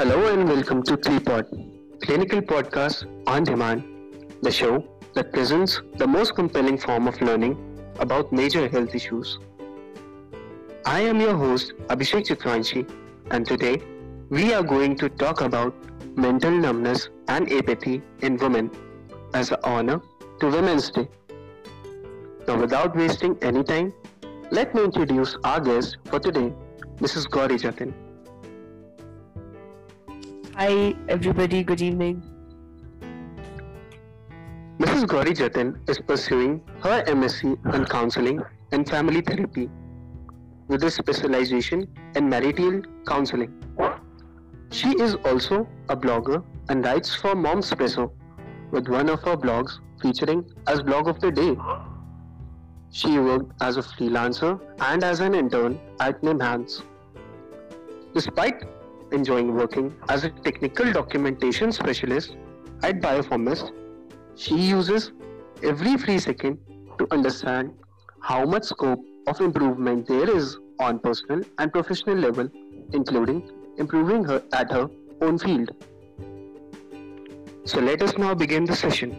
Hello and welcome to 3Pod, Clinical Podcast on Demand, the show that presents the most compelling form of learning about major health issues. I am your host Abhishek Chitranshi and today we are going to talk about mental numbness and apathy in women as an honor to Women's Day. Now without wasting any time, let me introduce our guest for today, Mrs. Gauri Jatin. Hi, everybody. Good evening. Mrs. Gauri Jatin is pursuing her MSc in counseling and family therapy with a specialization in marital counseling. She is also a blogger and writes for Momspresso with one of her blogs featuring as blog of the day. She worked as a freelancer and as an intern at NIMHANS. Despite enjoying working as a technical documentation specialist at Biofourmis. she uses every free second to understand how much scope of improvement there is on personal and professional level, including improving her at her own field. So let us now begin the session.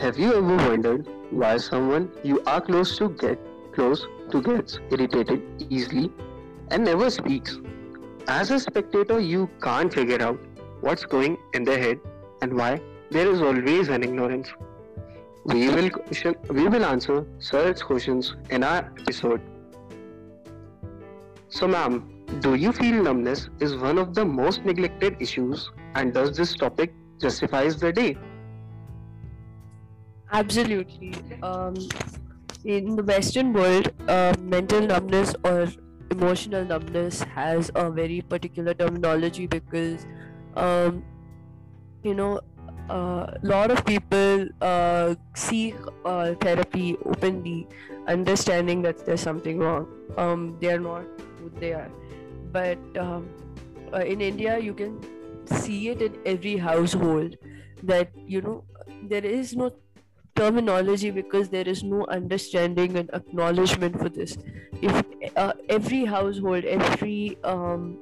Have you ever wondered why someone you are close to get close to gets irritated easily and never speaks? As a spectator, you can't figure out what's going in their head and why there is always an ignorance. We will we will answer such questions in our episode. So, ma'am, do you feel numbness is one of the most neglected issues, and does this topic justifies the day? Absolutely. Um, in the Western world, uh, mental numbness or emotional numbness has a very particular terminology because, um, you know, a uh, lot of people uh, seek uh, therapy openly, understanding that there's something wrong. Um, they are not who they are. But um, uh, in India, you can see it in every household that, you know, there is no terminology because there is no understanding and acknowledgement for this if uh, every household every um,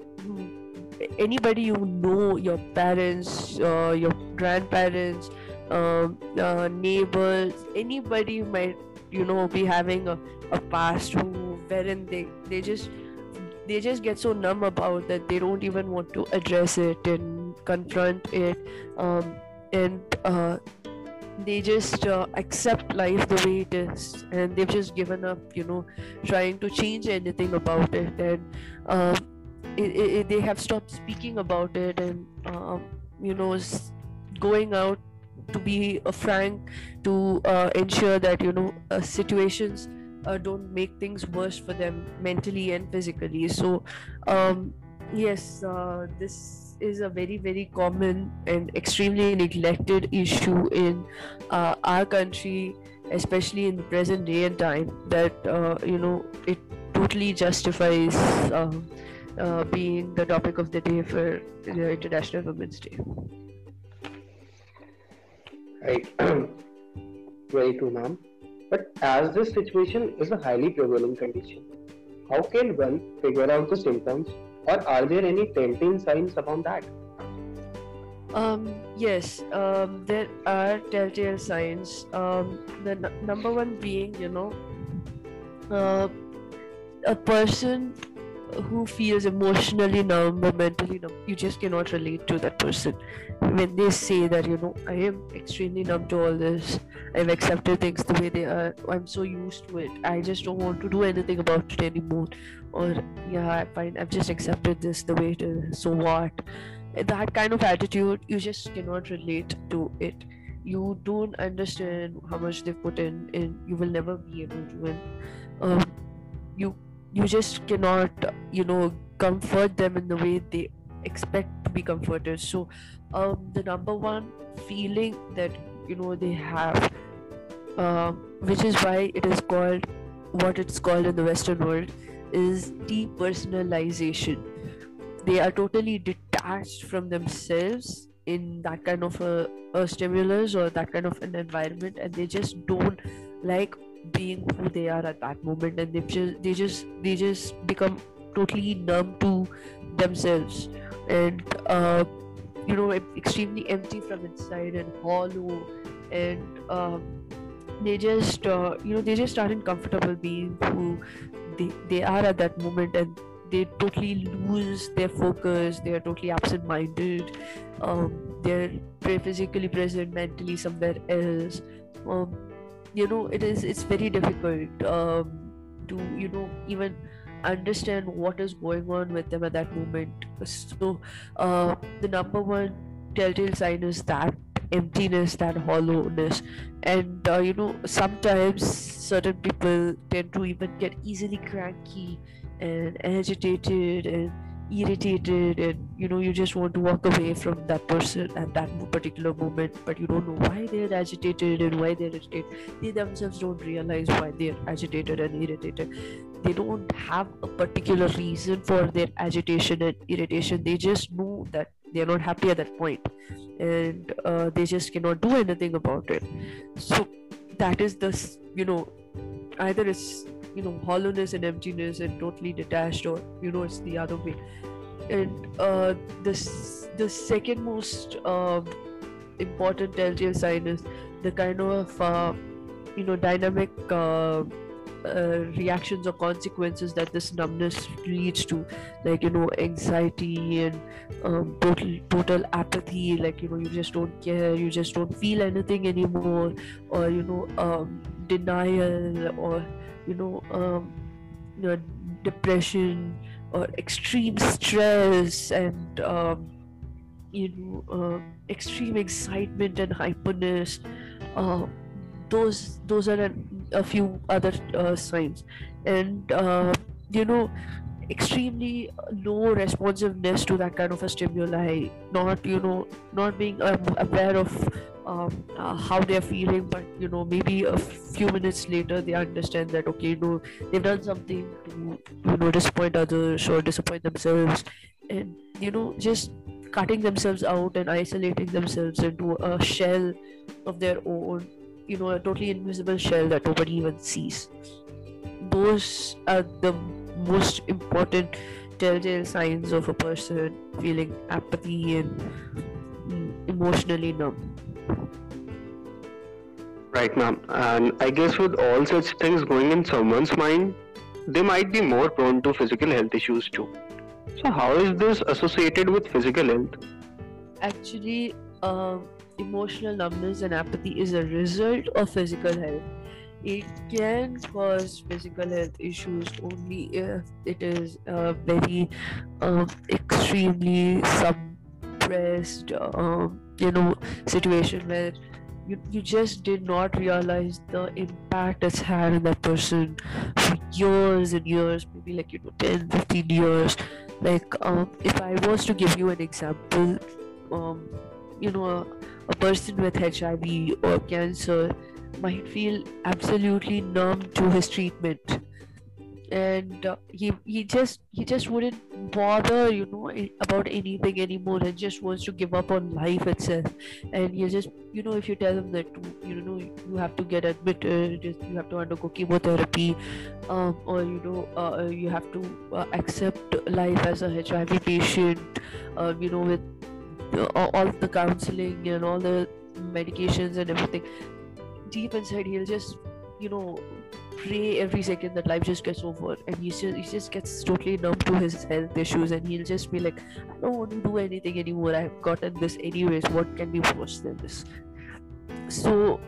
anybody you know your parents uh, your grandparents um, uh, neighbors anybody might you know be having a, a past who wherein they they just they just get so numb about that they don't even want to address it and confront it. Um, and uh, they just uh, accept life the way it is. And they've just given up you know trying to change anything about it. And um, it, it, they have stopped speaking about it. And um, you know going out to be a frank to uh, ensure that you know uh, situations uh, don't make things worse for them mentally and physically. So um, yes uh, this is a very very common and extremely neglected issue in uh, our country especially in the present day and time that uh, you know it totally justifies um, uh, being the topic of the day for the international women's day. Right very true ma'am. But as this situation is a highly prevalent condition how can one figure out the symptoms or are there any telltale signs about that? Um, yes, um, there are telltale signs. Um, the n- number one being, you know, uh, a person who feels emotionally numb or mentally numb, you just cannot relate to that person. When they say that, you know, I am extremely numb to all this, I've accepted things the way they are, I'm so used to it, I just don't want to do anything about it anymore. Or, yeah, I find I've just accepted this the way it is, so what? That kind of attitude, you just cannot relate to it. You don't understand how much they've put in, and you will never be able to. And um, you you just cannot you know comfort them in the way they expect to be comforted. So um, the number one feeling that you know they have uh, which is why it is called what it's called in the western world is depersonalization. They are totally detached from themselves in that kind of a, a stimulus or that kind of an environment and they just don't like being who they are at that moment and they just they just they just become totally numb to themselves. And uh, you know extremely empty from inside and hollow. And um, they just uh, you know they just aren't comfortable being who they, they are at that moment. And they totally lose their focus. They are totally absent-minded. Um, they're physically present mentally somewhere else. Um, you know it is it's very difficult um, to you know even understand what is going on with them at that moment. So uh, the number one telltale sign is that emptiness that hollowness. And uh, you know sometimes certain people tend to even get easily cranky and agitated and irritated and you know you just want to walk away from that person at that particular moment but you don't know why they're agitated and why they're irritated. They themselves don't realize why they're agitated and irritated. They don't have a particular reason for their agitation and irritation. They just know that they're not happy at that point and uh, they just cannot do anything about it. So that is the you know either it's you know hollowness and emptiness and totally detached or you know it's the other way. And uh, this the second most uh, important telltale sign is the kind of uh, you know dynamic uh, uh, reactions or consequences that this numbness leads to. Like you know anxiety and um, total total apathy. Like you know you just don't care. You just don't feel anything anymore. Or you know um, denial or you know, um, you know depression or extreme stress and um, you know uh, extreme excitement and hyperness uh, those those are a few other uh, signs. And uh, you know extremely low responsiveness to that kind of a stimuli. Not you know not being um, aware of um, uh, how they're feeling but you know maybe a few minutes later they understand that okay you know they've done something to you know disappoint others or disappoint themselves. And you know just cutting themselves out and isolating themselves into a shell of their own you know a totally invisible shell that nobody even sees. Those are the most important telltale signs of a person feeling apathy and mm, emotionally numb Right, ma'am. And I guess with all such things going in someone's mind, they might be more prone to physical health issues too. So, how is this associated with physical health? Actually, uh, emotional numbness and apathy is a result of physical health. It can cause physical health issues only if it is a very um, extremely suppressed, um, you know, situation where you, you just did not realize the impact it's had on that person for years and years maybe like you know 10 15 years. Like um, if i was to give you an example um, you know a, a person with hiv or cancer might feel absolutely numb to his treatment. And uh, he he just he just wouldn't bother you know about anything anymore and just wants to give up on life itself. And you just you know if you tell him that you know you have to get admitted you have to undergo chemotherapy um, or you know uh, you have to uh, accept life as a hiv patient uh, you know with all the counseling and all the medications and everything deep inside he'll just you know pray every second that life just gets over. And he just he just gets totally numb to his health issues. And he'll just be like i don't want to do anything anymore. I've gotten this anyways. What can be worse than this? So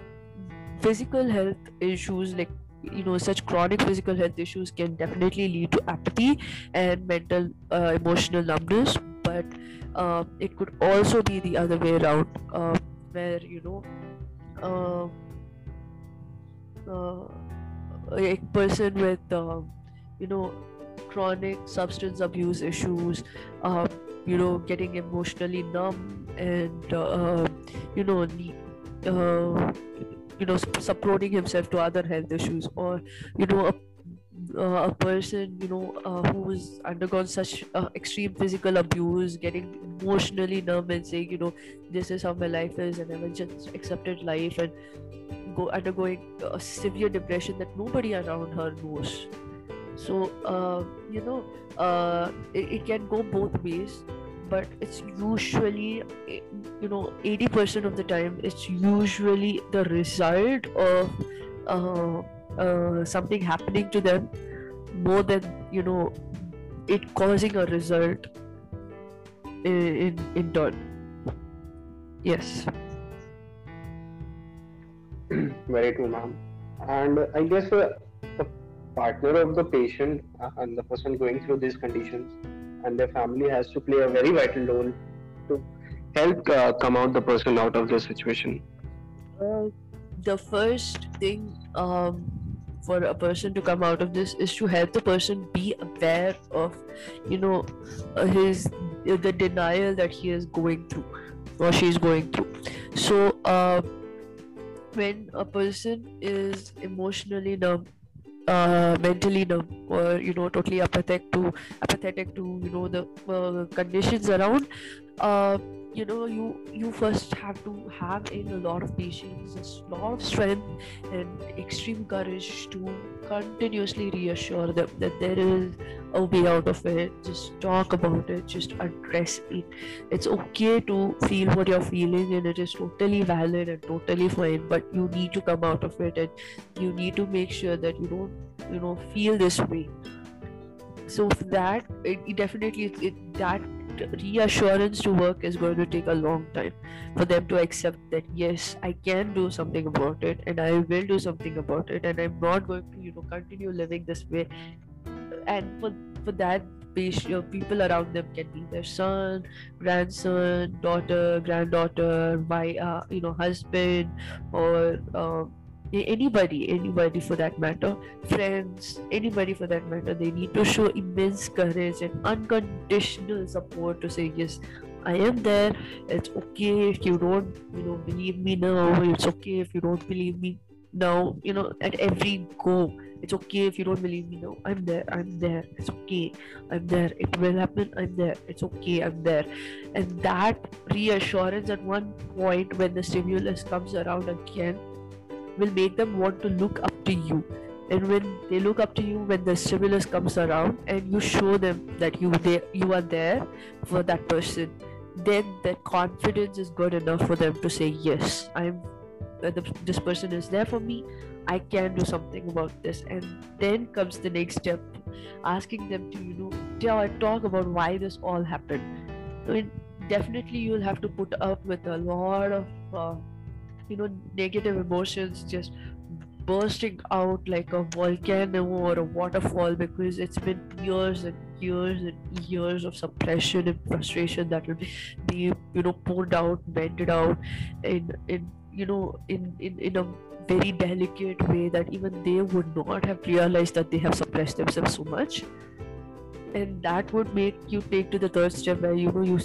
physical health issues like you know such chronic physical health issues can definitely lead to apathy and mental uh, emotional numbness. But uh, it could also be the other way around uh, where you know uh, a person with uh, you know chronic substance abuse issues um, you know getting emotionally numb and uh, you know uh, you know supporting himself to other health issues or you know a uh, a person you know uh, who's undergone such uh, extreme physical abuse getting emotionally numb and saying you know this is how my life is and i've just accepted life and go undergoing a severe depression that nobody around her knows. So uh, you know uh, it, it can go both ways but it's usually you know 80% of the time it's usually the result of uh, something happening to them more than you know it causing a result in in, in turn. Yes. Very true ma'am. And i guess uh, the partner of the patient uh, and the person going through these conditions and their family has to play a very vital role to help uh, come out the person out of the situation. Uh, the first thing um, for a person to come out of this is to help the person be aware of you know uh, his uh, the denial that he is going through or she is going through. So uh, when a person is emotionally numb uh, mentally numb or you know totally apathetic to apathetic to you know the uh, conditions around uh, you know you you first have to have in a lot of patience a lot of strength and extreme courage to continuously reassure them that there is a way out of it. Just talk about it just address it. It's okay to feel what you're feeling and it is totally valid and totally fine but you need to come out of it and you need to make sure that you don't you know feel this way. So that it, it definitely it, it, that reassurance to work is going to take a long time for them to accept that yes i can do something about it and i will do something about it and i'm not going to you know continue living this way. And for for that people around them can be their son grandson daughter granddaughter my uh, you know husband or um, anybody anybody for that matter friends anybody for that matter they need to show immense courage and unconditional support to say yes i am there. It's okay if you don't you know believe me now. It's okay if you don't believe me now you know at every go. It's okay if you don't believe me now. I'm there i'm there. It's okay. I'm there. It will happen. I'm there. It's okay. I'm there. And that reassurance at one point when the stimulus comes around again will make them want to look up to you. And when they look up to you when the stimulus comes around and you show them that you there you are there for that person then that confidence is good enough for them to say yes i'm uh, the, this person is there for me. I can do something about this. And then comes the next step asking them to you know talk about why this all happened. Definitely you'll have to put up with a lot of uh, you know negative emotions just bursting out like a volcano or a waterfall because it's been years and years and years of suppression and frustration that will be you know poured out vented out in in you know in in, in a very delicate way that even they would not have realized that they have suppressed themselves so much. And that would make you take to the third step where you know you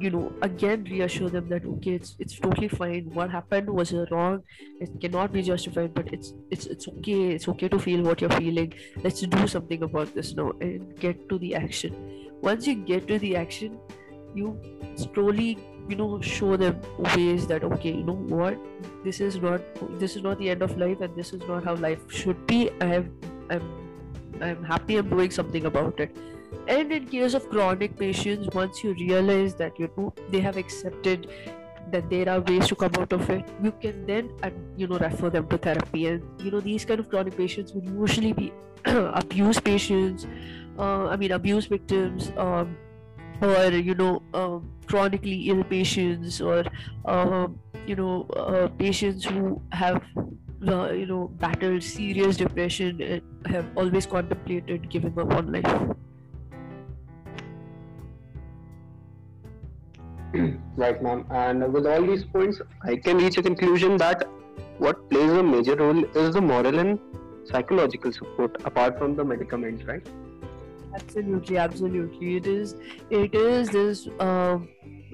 you know again reassure them that okay it's it's totally fine. What happened was wrong. It cannot be justified but it's it's it's okay. It's okay to feel what you're feeling. Let's do something about this now and get to the action. Once you get to the action you slowly you know show them ways that okay you know what? This is not this is not the end of life and this is not how life should be. I have i'm i'm happy i'm doing something about it and in case of chronic patients once you realize that you know they have accepted that there are ways to come out of it you can then you know refer them to therapy. And you know these kind of chronic patients would usually be abuse patients uh, i mean abuse victims um, or you know um, chronically ill patients or um, you know uh, patients who have uh, you know battled serious depression and have always contemplated giving up on life right, ma'am. And with all these points, I can reach a conclusion that what plays a major role is the moral and psychological support apart from the medicaments, right? Absolutely, absolutely. It is. It is this. Uh,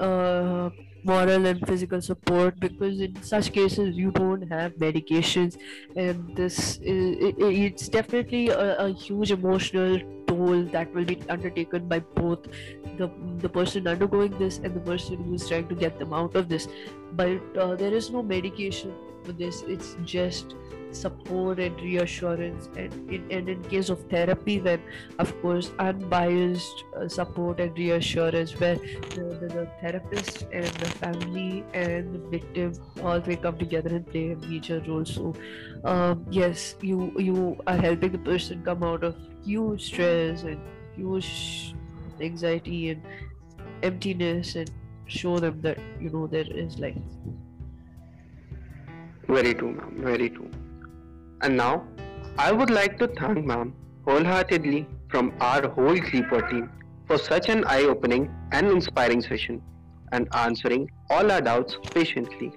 uh, moral and physical support because in such cases you don't have medications. And this is, it, it's definitely a, a, huge emotional toll that will be undertaken by both the, the person undergoing this and the person who's trying to get them out of this. But uh, there is no medication this it's just support and reassurance and in, and in case of therapy then of course unbiased uh, support and reassurance where the, the, the, therapist and the family and the victim all three come together and play a major role. So um, yes you you are helping the person come out of huge stress and huge anxiety and emptiness and show them that you know there is life very true, ma'am. Very true. And now, I would like to thank ma'am wholeheartedly from our whole Sleeper team for such an eye-opening and inspiring session and answering all our doubts patiently.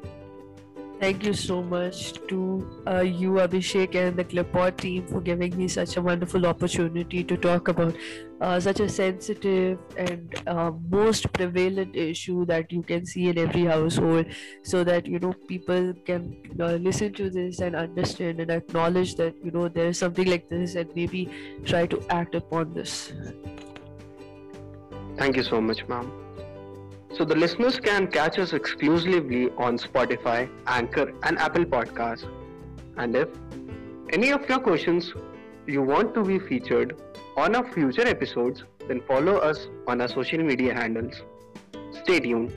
Thank you so much to uh, you, Abhishek, and the Clipboard team for giving me such a wonderful opportunity to talk about uh, such a sensitive and uh, most prevalent issue that you can see in every household, so that you know people can uh, listen to this and understand and acknowledge that you know there is something like this and maybe try to act upon this. Thank you so much, ma'am. So the listeners can catch us exclusively on Spotify, Anchor, and Apple Podcasts. And if any of your questions you want to be featured on our future episodes, then follow us on our social media handles. Stay tuned.